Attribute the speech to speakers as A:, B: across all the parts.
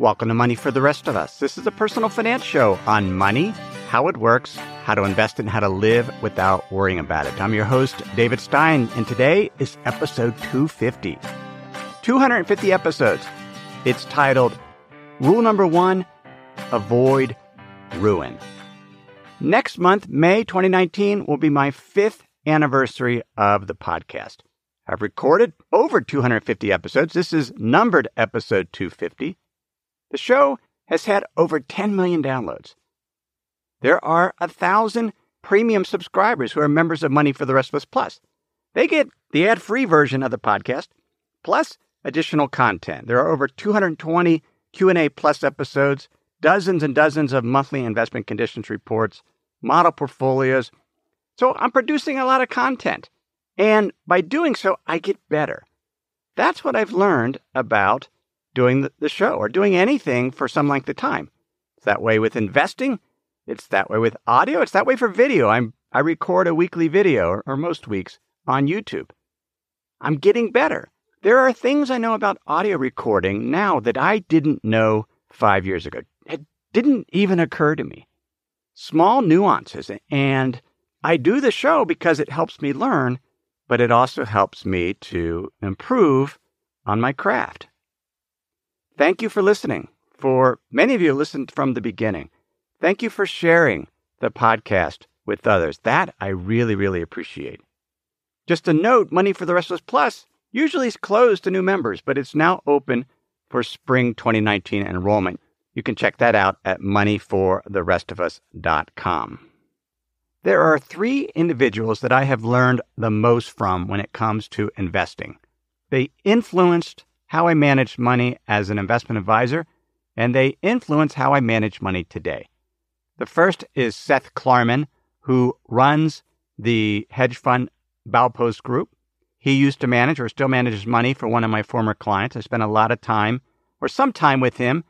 A: Welcome to Money for the Rest of Us. This is a personal finance show on money, how it works, how to invest and how to live without worrying about it. I'm your host, David Stein, and today is episode 250. 250 episodes. It's titled Rule Number One Avoid Ruin. Next month, May 2019, will be my fifth anniversary of the podcast. I've recorded over 250 episodes. This is numbered episode 250. The show has had over 10 million downloads. There are a thousand premium subscribers who are members of Money for the Rest of Us Plus. They get the ad-free version of the podcast plus additional content. There are over 220 Q&A plus episodes, dozens and dozens of monthly investment conditions reports, model portfolios. So I'm producing a lot of content. And by doing so, I get better. That's what I've learned about doing the show or doing anything for some length of time. It's that way with investing. It's that way with audio. It's that way for video. I'm, I record a weekly video, or, or most weeks, on YouTube. I'm getting better. There are things I know about audio recording now that I didn't know five years ago. It didn't even occur to me. Small nuances. And I do the show because it helps me learn, but it also helps me to improve on my craft. Thank you for listening. For many of you listened from the beginning. Thank you for sharing the podcast with others. That I really, really appreciate. Just a note Money for the Rest of Us Plus usually is closed to new members, but it's now open for spring 2019 enrollment. You can check that out at moneyfortherestofus.com. There are three individuals that I have learned the most from when it comes to investing. They influenced how I managed money as an investment advisor, and they influence how I manage money today. The first is Seth Klarman, who runs the hedge fund Baupost Group. He used to manage or still manages money for one of my former clients. I spent a lot of time or some time with him,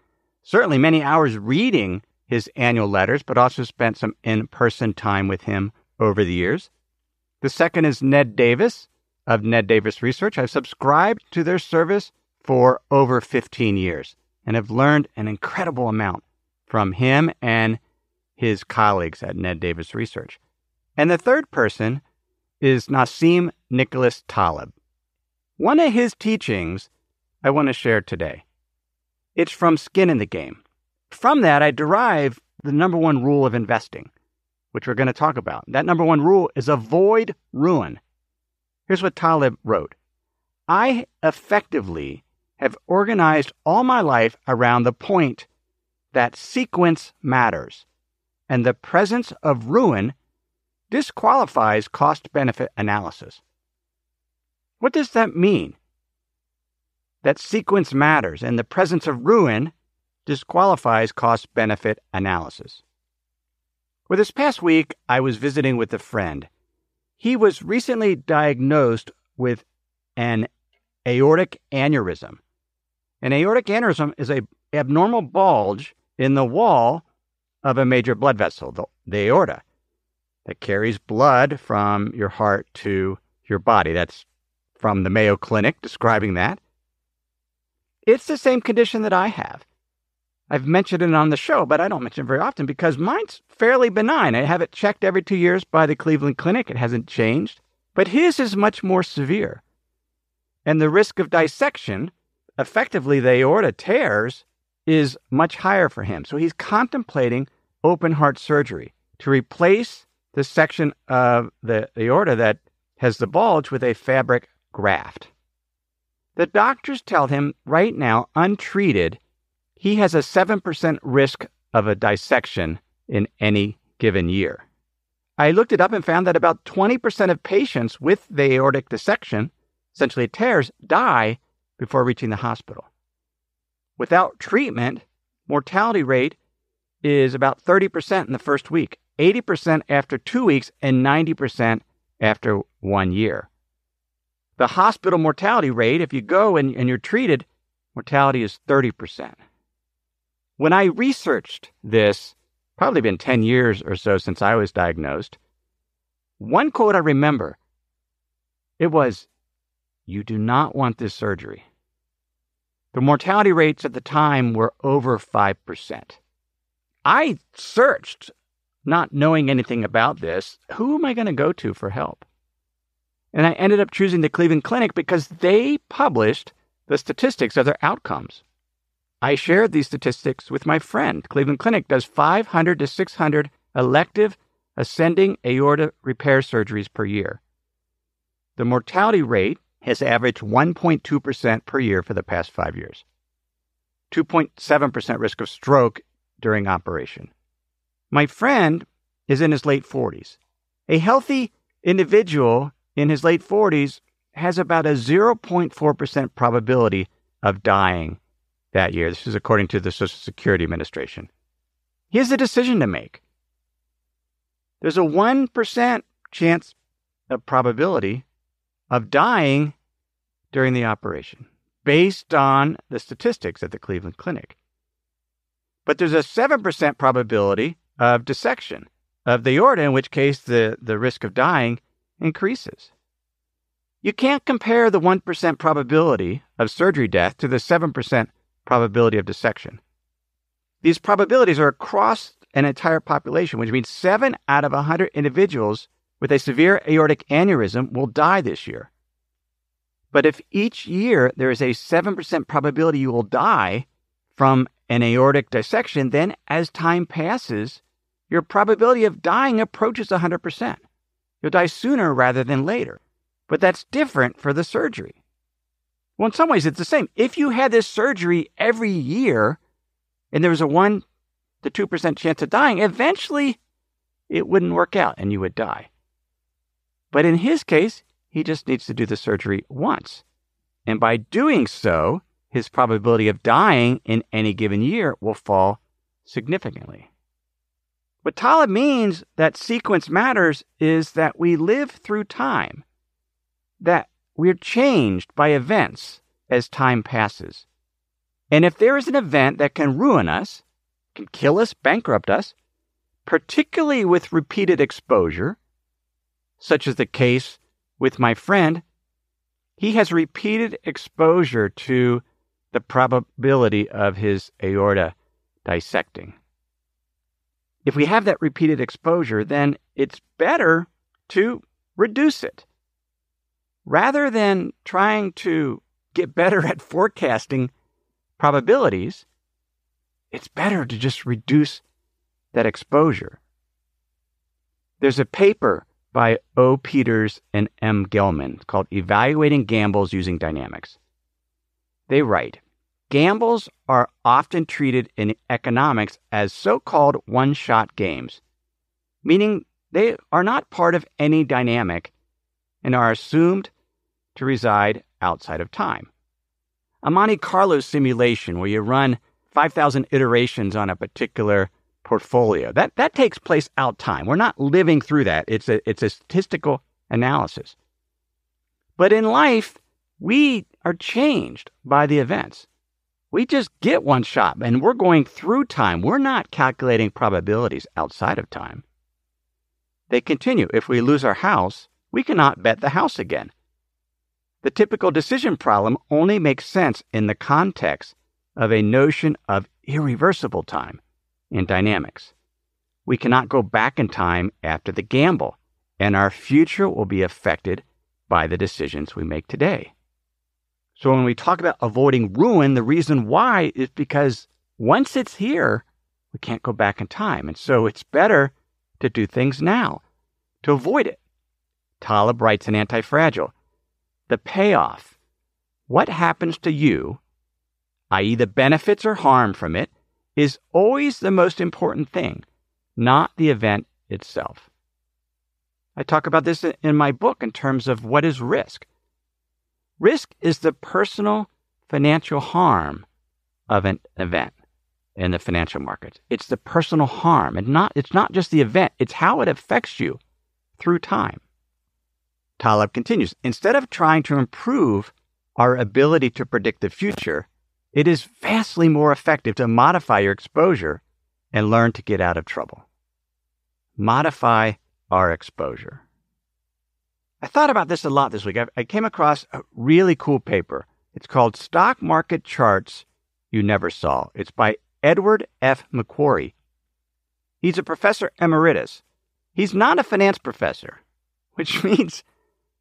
A: certainly many hours reading his annual letters, but also spent some in person time with him over the years. The second is Ned Davis of Ned Davis Research. I've subscribed to their service for over 15 years and have learned an incredible amount from him and his colleagues at Ned Davis Research. And the third person is Nassim Nicholas Taleb. One of his teachings I want to share today. It's from Skin in the Game. From that, I derive the number one rule of investing, which we're going to talk about. That number one rule is avoid ruin. Here's what Taleb wrote I effectively have organized all my life around the point that sequence matters, and the presence of ruin disqualifies cost benefit analysis. What does that mean? That sequence matters, and the presence of ruin disqualifies cost benefit analysis. Well, this past week, I was visiting with a friend. He was recently diagnosed with an aortic aneurysm. An aortic aneurysm is a abnormal bulge in the wall of a major blood vessel, the, the aorta, that carries blood from your heart to your body. That's from the Mayo Clinic describing that. It's the same condition that I have. I've mentioned it on the show, but I don't mention it very often because mine's fairly benign. I have it checked every two years by the Cleveland Clinic. It hasn't changed. But his is much more severe. And the risk of dissection effectively the aorta tears is much higher for him. So he's contemplating open heart surgery to replace the section of the aorta that has the bulge with a fabric graft. The doctors tell him right now, untreated, he has a 7% risk of a dissection in any given year. I looked it up and found that about 20% of patients with the aortic dissection, essentially tears, die before reaching the hospital. Without treatment, mortality rate is about 30% in the first week, 80% after two weeks, and 90% after one year. The hospital mortality rate, if you go and, and you're treated, mortality is 30%. When I researched this, probably been 10 years or so since I was diagnosed, one quote I remember it was, You do not want this surgery. The mortality rates at the time were over 5%. I searched, not knowing anything about this, who am I going to go to for help? And I ended up choosing the Cleveland Clinic because they published the statistics of their outcomes. I shared these statistics with my friend. Cleveland Clinic does 500 to 600 elective ascending aorta repair surgeries per year. The mortality rate has averaged 1.2% per year for the past five years, 2.7% risk of stroke during operation. My friend is in his late 40s. A healthy individual in his late 40s has about a 0.4% probability of dying that year. This is according to the Social Security Administration. He has a decision to make. There's a 1% chance of probability of dying during the operation based on the statistics at the Cleveland Clinic. But there's a 7% probability of dissection of the aorta, in which case the, the risk of dying increases. You can't compare the 1% probability of surgery death to the 7% probability of dissection. These probabilities are across an entire population, which means 7 out of 100 individuals with a severe aortic aneurysm will die this year. But if each year there is a 7% probability you will die from an aortic dissection, then as time passes, your probability of dying approaches 100%. You'll die sooner rather than later. But that's different for the surgery. Well, in some ways, it's the same. If you had this surgery every year and there was a 1 to 2% chance of dying, eventually it wouldn't work out and you would die. But in his case, he just needs to do the surgery once. And by doing so, his probability of dying in any given year will fall significantly. What Taleb means that sequence matters is that we live through time, that we're changed by events as time passes. And if there is an event that can ruin us, can kill us, bankrupt us, particularly with repeated exposure, such as the case with my friend, he has repeated exposure to the probability of his aorta dissecting. If we have that repeated exposure, then it's better to reduce it. Rather than trying to get better at forecasting probabilities, it's better to just reduce that exposure. There's a paper by O. Peters and M. Gell-Mann called Evaluating Gambles Using Dynamics. They write Gambles are often treated in economics as so called one shot games, meaning they are not part of any dynamic and are assumed to reside outside of time. A Monte Carlo simulation where you run 5,000 iterations on a particular portfolio. That that takes place out time. We're not living through that. It's a it's a statistical analysis. But in life, we are changed by the events. We just get one shot and we're going through time. We're not calculating probabilities outside of time. They continue. If we lose our house, we cannot bet the house again. The typical decision problem only makes sense in the context of a notion of irreversible time in dynamics. We cannot go back in time after the gamble, and our future will be affected by the decisions we make today. So when we talk about avoiding ruin, the reason why is because once it's here, we can't go back in time. And so it's better to do things now to avoid it. Taleb writes in Antifragile the payoff, what happens to you, i.e., the benefits or harm from it, is always the most important thing, not the event itself. I talk about this in my book in terms of what is risk. Risk is the personal financial harm of an event in the financial markets. It's the personal harm and not it's not just the event, it's how it affects you through time. Taleb continues, instead of trying to improve our ability to predict the future, it is vastly more effective to modify your exposure and learn to get out of trouble. Modify our exposure. I thought about this a lot this week. I, came across a really cool paper It's called Stock Market Charts You Never Saw. It's by Edward F. McQuarrie. He's a professor emeritus. He's not a finance professor, which means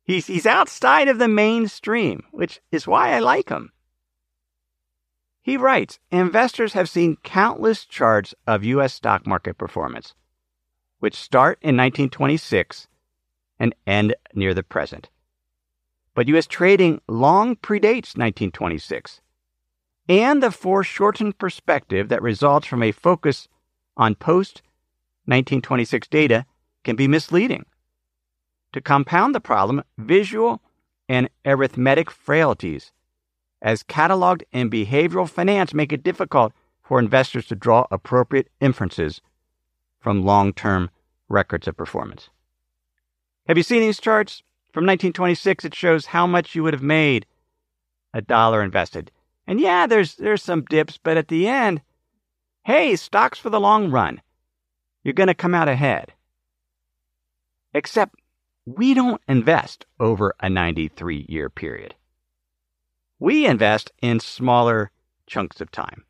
A: he's, he's outside of the mainstream, which is why I like him. He writes Investors have seen countless charts of U.S. stock market performance, which start in 1926 and end near the present. But U.S. trading long predates 1926, and the foreshortened perspective that results from a focus on post 1926 data can be misleading. To compound the problem, visual and arithmetic frailties, as cataloged in behavioral finance, make it difficult for investors to draw appropriate inferences from long term records of performance. Have you seen these charts? From 1926, it shows how much you would have made a dollar invested. And yeah, there's there's some dips, but at the end, hey, stocks for the long run. You're going to come out ahead. Except we don't invest over a 93 year period. We invest in smaller chunks of time.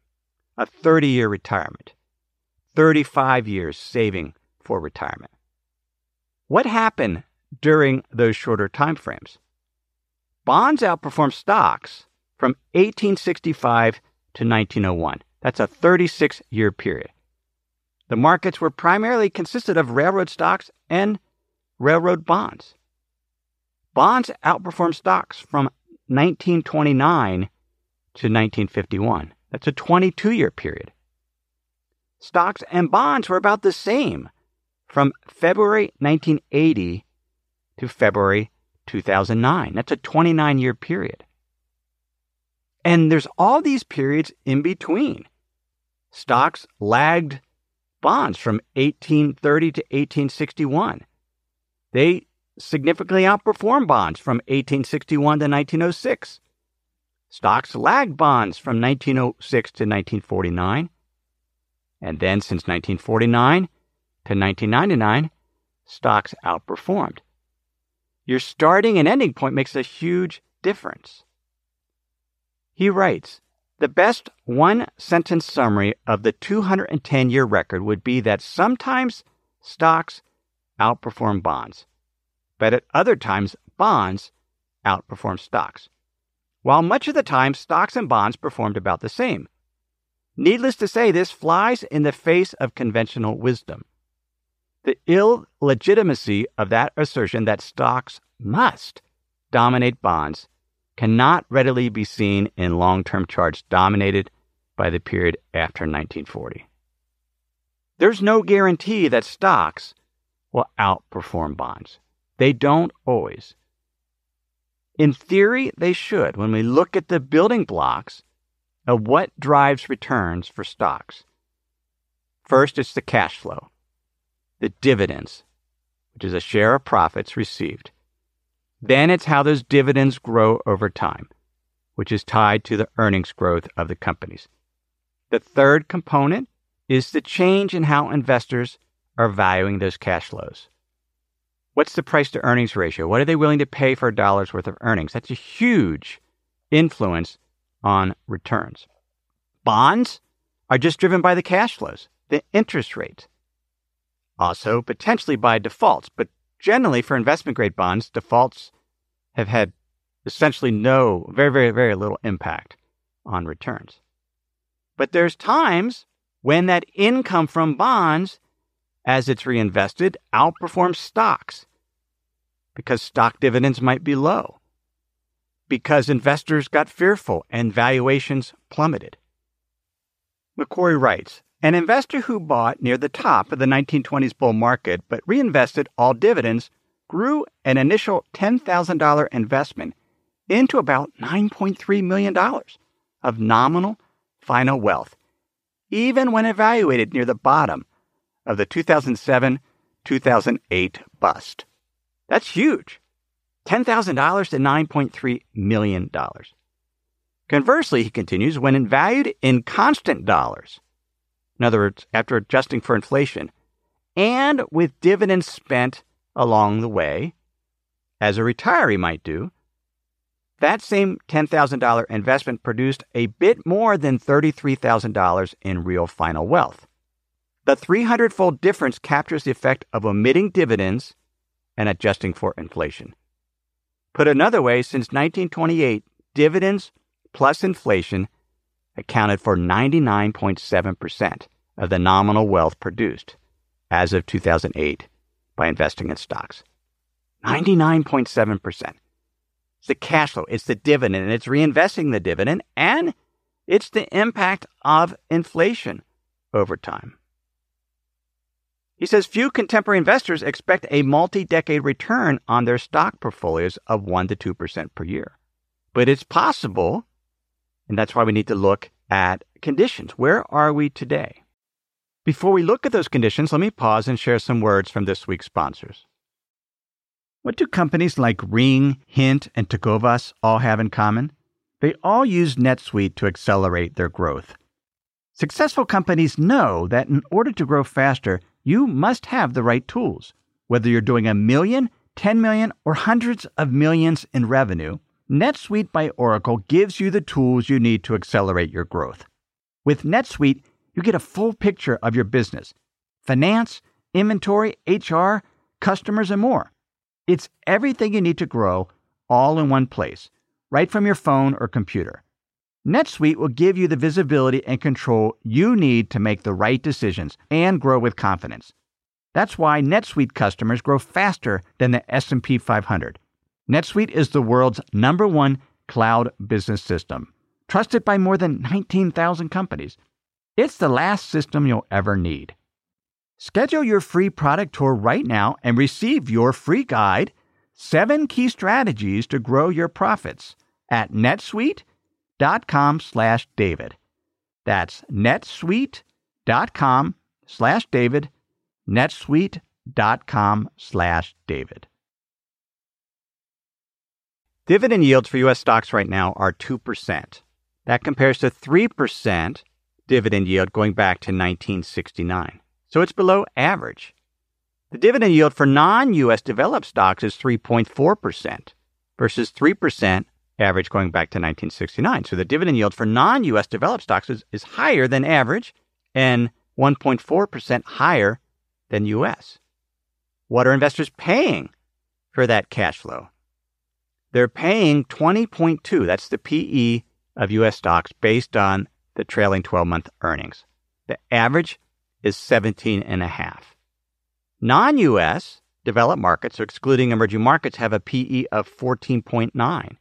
A: A 30 year retirement, 35 years saving for retirement. What happened during those shorter time frames. Bonds outperformed stocks from 1865 to 1901. That's a 36 year period. The markets were primarily consisted of railroad stocks and railroad bonds. Bonds outperformed stocks from 1929 to 1951. That's a 22 year period. Stocks and bonds were about the same from February 1980 to February 2009. That's a 29 year period. And there's all these periods in between. Stocks lagged bonds from 1830 to 1861. They significantly outperformed bonds from 1861 to 1906. Stocks lagged bonds from 1906 to 1949. And then since 1949 to 1999, stocks outperformed. Your starting and ending point makes a huge difference. He writes The best one sentence summary of the 210 year record would be that sometimes stocks outperform bonds, but at other times, bonds outperform stocks, while much of the time, stocks and bonds performed about the same. Needless to say, this flies in the face of conventional wisdom. The illegitimacy of that assertion that stocks must dominate bonds cannot readily be seen in long term charts dominated by the period after 1940. There's no guarantee that stocks will outperform bonds. They don't always. In theory, they should when we look at the building blocks of what drives returns for stocks. First, it's the cash flow the dividends, which is a share of profits received. Then it's how those dividends grow over time, which is tied to the earnings growth of the companies. The third component is the change in how investors are valuing those cash flows. What's the price to earnings ratio? What are they willing to pay for a dollar's worth of earnings? That's a huge influence on returns. Bonds are just driven by the cash flows, the interest rates also potentially by defaults. But generally, for investment grade bonds, defaults have had essentially no, very, very, very little impact on returns. But there's times when that income from bonds, as it's reinvested, outperforms stocks because stock dividends might be low, because investors got fearful and valuations plummeted. McQuarrie writes an investor who bought near the top of the 1920s bull market but reinvested all dividends grew an initial $10,000 investment into about $9.3 million of nominal final wealth, even when evaluated near the bottom of the 2007 2008 bust. That's huge. $10,000 to $9.3 million. Conversely, he continues, when valued in constant dollars, in other words, after adjusting for inflation, and with dividends spent along the way, as a retiree might do, that same $10,000 investment produced a bit more than $33,000 in real final wealth. The 300 fold difference captures the effect of omitting dividends and adjusting for inflation. Put another way, since 1928, dividends plus inflation accounted for 99.7% of the nominal wealth produced as of 2008 by investing in stocks. 99.7%. It's the cash flow, it's the dividend, and it's reinvesting the dividend, and it's the impact of inflation over time. He says few contemporary investors expect a multi decade return on their stock portfolios of 1 to 2% per year. But it's possible, and that's why we need to look at conditions. Where are we today? Before we look at those conditions, let me pause and share some words from this week's sponsors. What do companies like Ring, Hint, and Tecovas all have in common? They all use NetSuite to accelerate their growth. Successful companies know that in order to grow faster, you must have the right tools. Whether you're doing a million, 10 million, or hundreds of millions in revenue, NetSuite by Oracle gives you the tools you need to accelerate your growth. With NetSuite, you get a full picture of your business finance, inventory, HR, customers, and more. It's everything you need to grow all in one place, right from your phone or computer. NetSuite will give you the visibility and control you need to make the right decisions and grow with confidence. That's why NetSuite customers grow faster than the S&P 500. NetSuite is the world's number 1 cloud business system, trusted by more than 19,000 companies. It's the last system you'll ever need. Schedule your free product tour right now and receive your free guide, 7 key strategies to grow your profits at netsuite.com slash David. That's netsuite.com slash David, netsuite.com slash David. Dividend yields for U.S. stocks right now are 2%. That compares to 3% dividend yield going back to 1969 so it's below average. The dividend yield for non US developed stocks is 3.4% versus 3% average going back to 1969. So the dividend yield for non US developed stocks is, is higher than average and 1.4% higher than US. What are investors paying for that cash flow? They're paying 20.2. That's the PE of US stocks based on the trailing 12 month earnings. The average is 17 and a half. Non-US developed markets, so excluding emerging markets, have a PE of 14.9.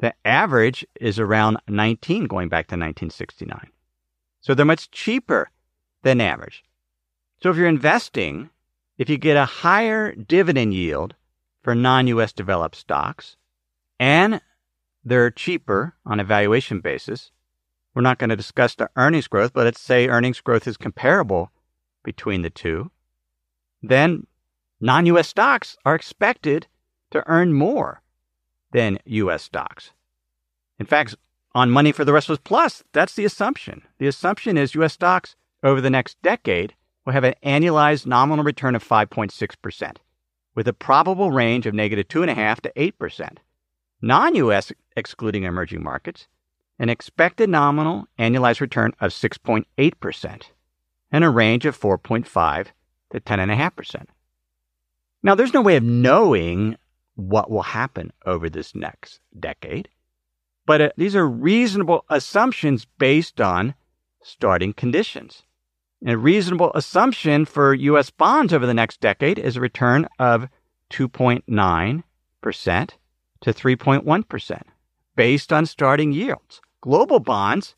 A: The average is around 19 going back to 1969. So they're much cheaper than average. So if you're investing, if you get a higher dividend yield for non-US developed stocks and they're cheaper on a valuation basis, we're not going to discuss the earnings growth, but let's say earnings growth is comparable between the two. Then non US stocks are expected to earn more than US stocks. In fact, on Money for the Rest of Us Plus, that's the assumption. The assumption is US stocks over the next decade will have an annualized nominal return of 5.6%, with a probable range of negative 2.5 to 8%. Non US, excluding emerging markets, an expected nominal annualized return of 6.8% and a range of 4.5 to 10.5%. Now, there's no way of knowing what will happen over this next decade, but uh, these are reasonable assumptions based on starting conditions. a reasonable assumption for U.S. bonds over the next decade is a return of 2.9% to 3.1% based on starting yields. Global bonds,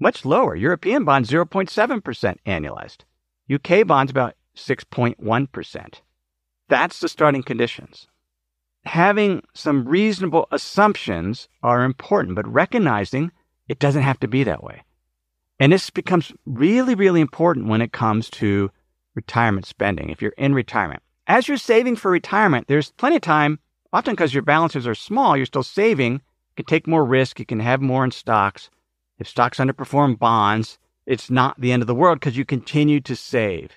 A: much lower. European bonds, 0.7% annualized. UK bonds, about 6.1%. That's the starting conditions. Having some reasonable assumptions are important, but recognizing it doesn't have to be that way. And this becomes really, really important when it comes to retirement spending. If you're in retirement, as you're saving for retirement, there's plenty of time, often because your balances are small, you're still saving you can take more risk. You can have more in stocks. If stocks underperform bonds, it's not the end of the world because you continue to save.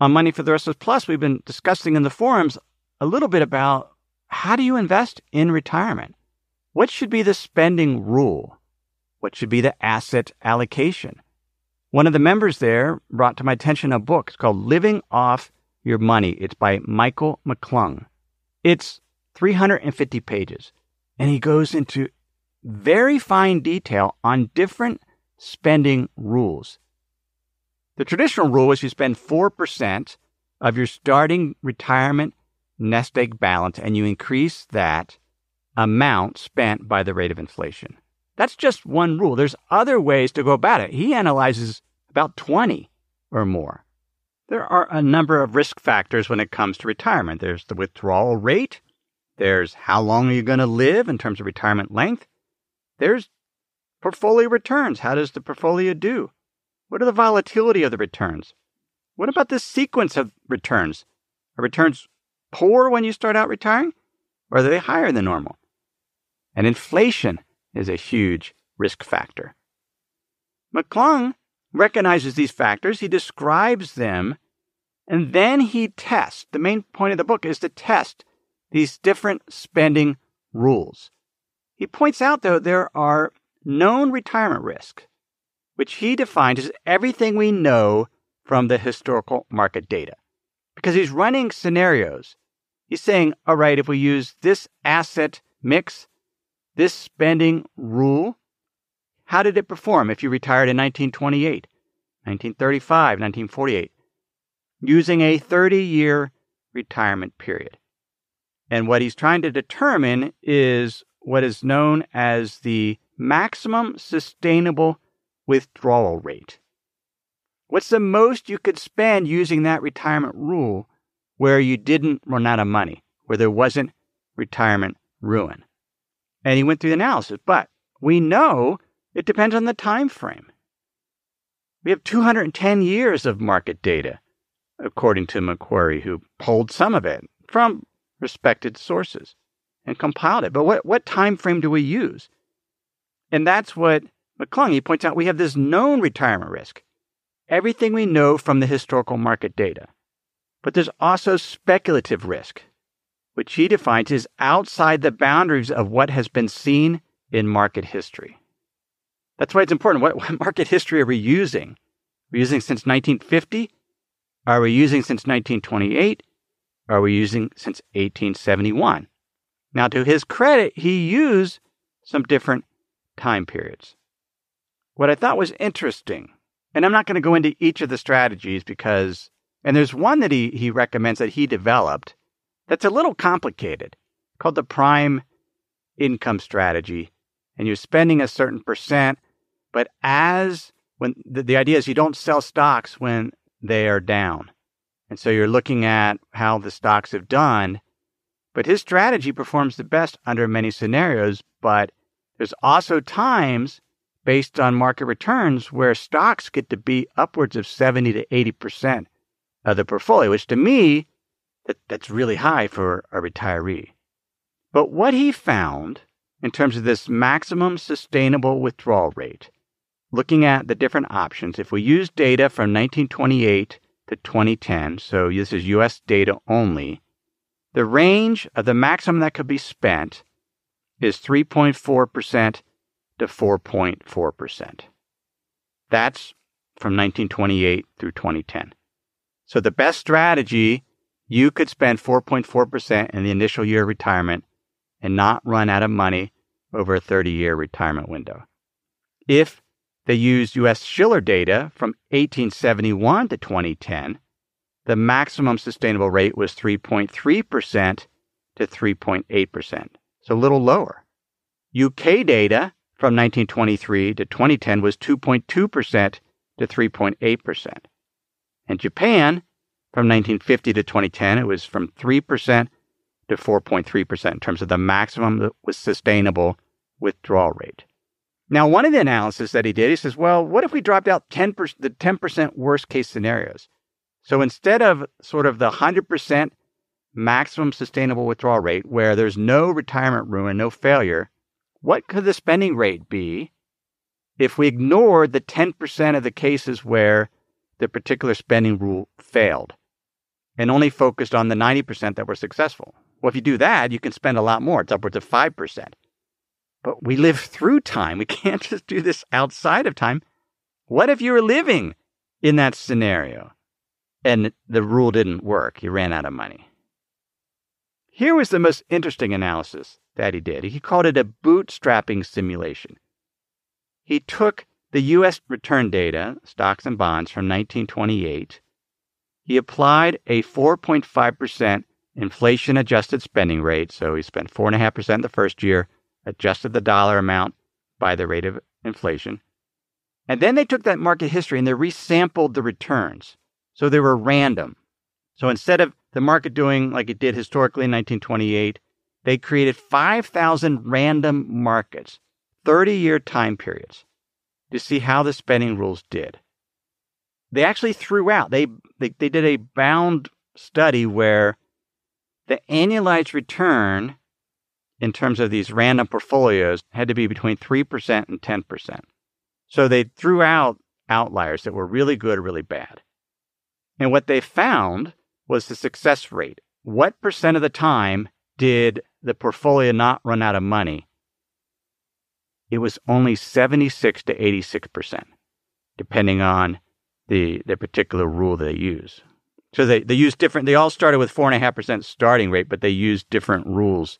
A: On Money for the Rest of Us Plus, we've been discussing in the forums a little bit about how do you invest in retirement? what should be the spending rule? What should be the asset allocation? One of the members there brought to my attention a book. It's called Living Off Your Money. It's by Michael McClung. It's 350 pages, and he goes into very fine detail on different spending rules. The traditional rule is you spend 4% of your starting retirement nest egg balance and you increase that amount spent by the rate of inflation. That's just one rule. There's other ways to go about it. He analyzes about 20 or more. There are a number of risk factors when it comes to retirement. There's the withdrawal rate. There's how long are you going to live in terms of retirement length. There's portfolio returns. How does the portfolio do? What are the volatility of the returns? What about the sequence of returns? Are returns poor when you start out retiring? Or are they higher than normal? And inflation is a huge risk factor. McClung recognizes these factors, he describes them, and then he tests. The main point of the book is to test these different spending rules. He points out, though, there are known retirement risks which he defines as everything we know from the historical market data. Because he's running scenarios. He's saying, all right, if we use this asset mix, this spending rule, how did it perform if you retired in 1928, 1935, 1948, using a 30 year retirement period? And what he's trying to determine is what is known as the maximum sustainable withdrawal rate. What's the most you could spend using that retirement rule where you didn't run out of money, where there wasn't retirement ruin? And he went through the analysis, but we know it depends on the time frame. We have 210 years of market data, according to McQuarrie, who pulled some of it from respected sources and compiled it. But what, what time frame do we use? And that's what McClung, points out we have this known retirement risk, everything we know from the historical market data. But there's also speculative risk, which he defines as outside the boundaries of what has been seen in market history. That's why it's important. What, what market history are we using? Are we using since 1950? Are we using since 1928? Are we using since 1871? Now, to his credit, he used some different time periods. What I thought was interesting, and I'm not going to go into each of the strategies because, and there's one that he, he recommends that he developed that's a little complicated called the prime income strategy. And you're spending a certain percent, but as when the, the idea is you don't sell stocks when they are down. And so you're looking at how the stocks have done. But his strategy performs the best under many scenarios. But there's also times based on market returns where stocks get to be upwards of 70 to 80% of the portfolio, which to me, that, that's really high for a retiree. But what he found in terms of this maximum sustainable withdrawal rate, looking at the different options, if we use data from 1928 to 2010, so this is US data only, the range of the maximum that could be spent is 3.4% to 4.4%. That's from 1928 through 2010. So the best strategy, you could spend 4.4% in the initial year of retirement and not run out of money over a 30 year retirement window. If they used US Shiller data from 1871 to 2010, the maximum sustainable rate was 3.3% to 3.8%, so a little lower. UK data from 1923 to 2010 was 2.2% to 3.8%. In Japan, from 1950 to 2010, it was from 3% to 4.3% in terms of the maximum that was sustainable withdrawal rate. Now, one of the analysis that he did, he says, well, what if we dropped out 10%, the 10% worst case scenarios? So instead of sort of the 100% maximum sustainable withdrawal rate where there's no retirement ruin, no failure, what could the spending rate be if we ignored the 10% of the cases where the particular spending rule failed and only focused on the 90% that were successful? Well, if you do that, you can spend a lot more. It's upwards of 5%. But we live through time. We can't just do this outside of time. What if you were living in that scenario and the rule didn't work? You ran out of money. Here was the most interesting analysis that he did. He called it a bootstrapping simulation. He took the U.S. return data, stocks and bonds from 1928. He applied a 4.5% inflation adjusted spending rate. So he spent 4.5% the first year, adjusted the dollar amount by the rate of inflation. And then they took that market history and they resampled the returns. So they were random. So instead of the market doing like it did historically in 1928, they created 5,000 random markets, 30 year time periods, to see how the spending rules did. They actually threw out, they, they, they did a bound study where the annualized return in terms of these random portfolios had to be between 3% and 10%. So they threw out outliers that were really good or really bad. And what they found was the success rate. What percent of the time did the portfolio not run out of money? It was only 76 to 86%, depending on the, the particular rule they use. So they, they use different, they all started with 4.5% starting rate, but they used different rules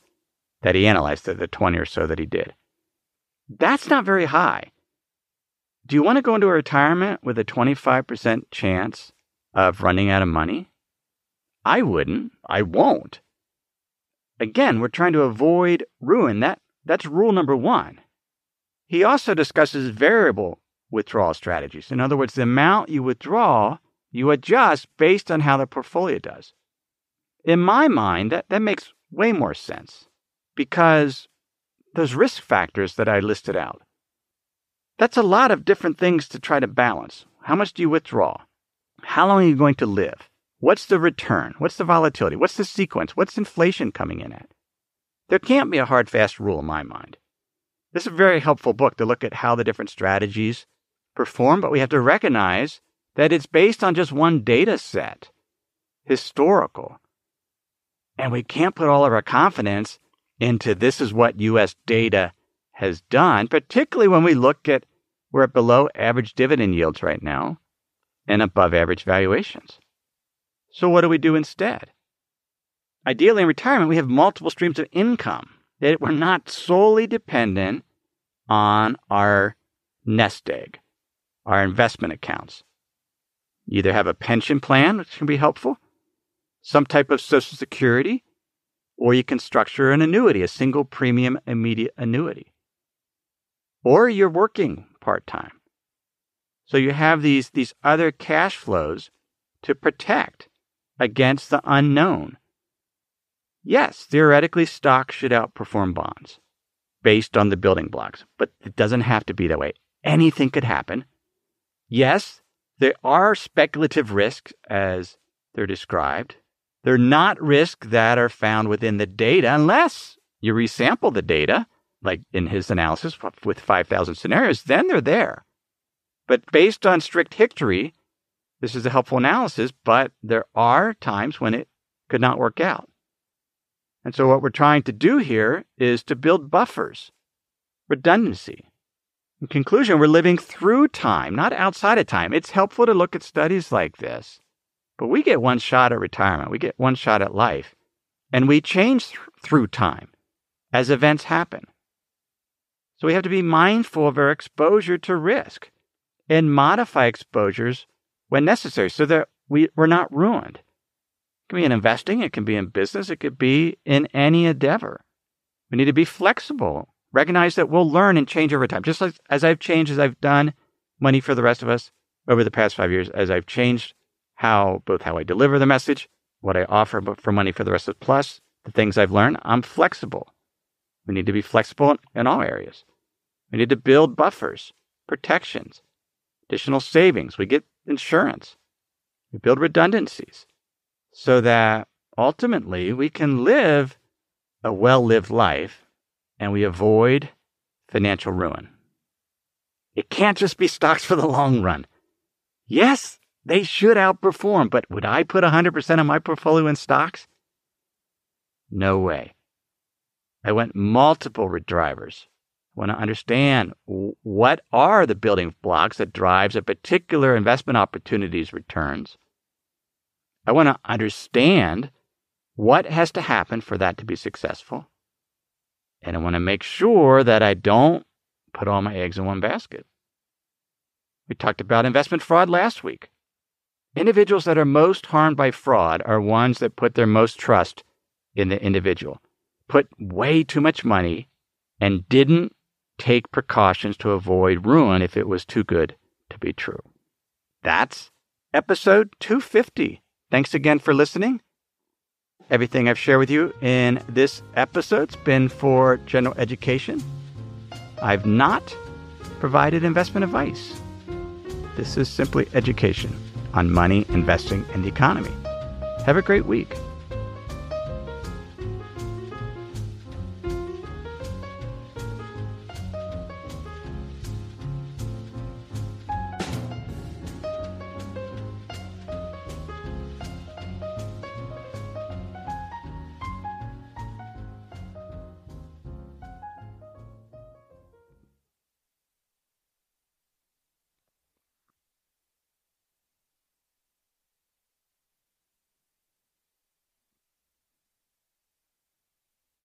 A: that he analyzed, the, the 20 or so that he did. That's not very high. Do you want to go into a retirement with a 25% chance of running out of money? I wouldn't. I won't. Again, we're trying to avoid ruin. That, that's rule number one. He also discusses variable withdrawal strategies. In other words, the amount you withdraw, you adjust based on how the portfolio does. In my mind, that, that makes way more sense because those risk factors that I listed out, that's a lot of different things to try to balance. How much do you withdraw? How long are you going to live? What's the return? What's the volatility? What's the sequence? What's inflation coming in at? There can't be a hard, fast rule in my mind. This is a very helpful book to look at how the different strategies perform, but we have to recognize that it's based on just one data set, historical. And we can't put all of our confidence into this is what US data has done, particularly when we look at we're at below average dividend yields right now and above average valuations. So, what do we do instead? Ideally, in retirement, we have multiple streams of income that we're not solely dependent on our nest egg, our investment accounts. You either have a pension plan, which can be helpful, some type of social security, or you can structure an annuity, a single premium immediate annuity. Or you're working part time. So you have these, these other cash flows to protect against the unknown. Yes, theoretically, stocks should outperform bonds based on the building blocks, but it doesn't have to be that way. Anything could happen. Yes, there are speculative risks as they're described. They're not risks that are found within the data unless you resample the data, like in his analysis with 5,000 scenarios, then they're there. But based on strict history, this is a helpful analysis, but there are times when it could not work out. And so, what we're trying to do here is to build buffers, redundancy. In conclusion, we're living through time, not outside of time. It's helpful to look at studies like this, but we get one shot at retirement, we get one shot at life, and we change th- through time as events happen. So, we have to be mindful of our exposure to risk and modify exposures when necessary so that we, we're not ruined. Can be in investing, it can be in business, it could be in any endeavor. We need to be flexible, recognize that we'll learn and change over time. Just like as I've changed, as I've done money for the rest of us over the past five years, as I've changed how both how I deliver the message, what I offer for money for the rest of us, plus the things I've learned, I'm flexible. We need to be flexible in all areas. We need to build buffers, protections, additional savings. We get insurance. We build redundancies so that ultimately we can live a well lived life and we avoid financial ruin. It can't just be stocks for the long run. Yes, they should outperform, but would I put 100% of my portfolio in stocks? No way. I went multiple drivers I want to understand what are the building blocks that drives a particular investment opportunity's returns. I want to understand what has to happen for that to be successful. And I want to make sure that I don't put all my eggs in one basket. We talked about investment fraud last week. Individuals that are most harmed by fraud are ones that put their most trust in the individual, put way too much money, and didn't take precautions to avoid ruin if it was too good to be true. That's episode 250. Thanks again for listening. Everything I've shared with you in this episode's been for general education. I've not provided investment advice. This is simply education on money, investing, and the economy. Have a great week.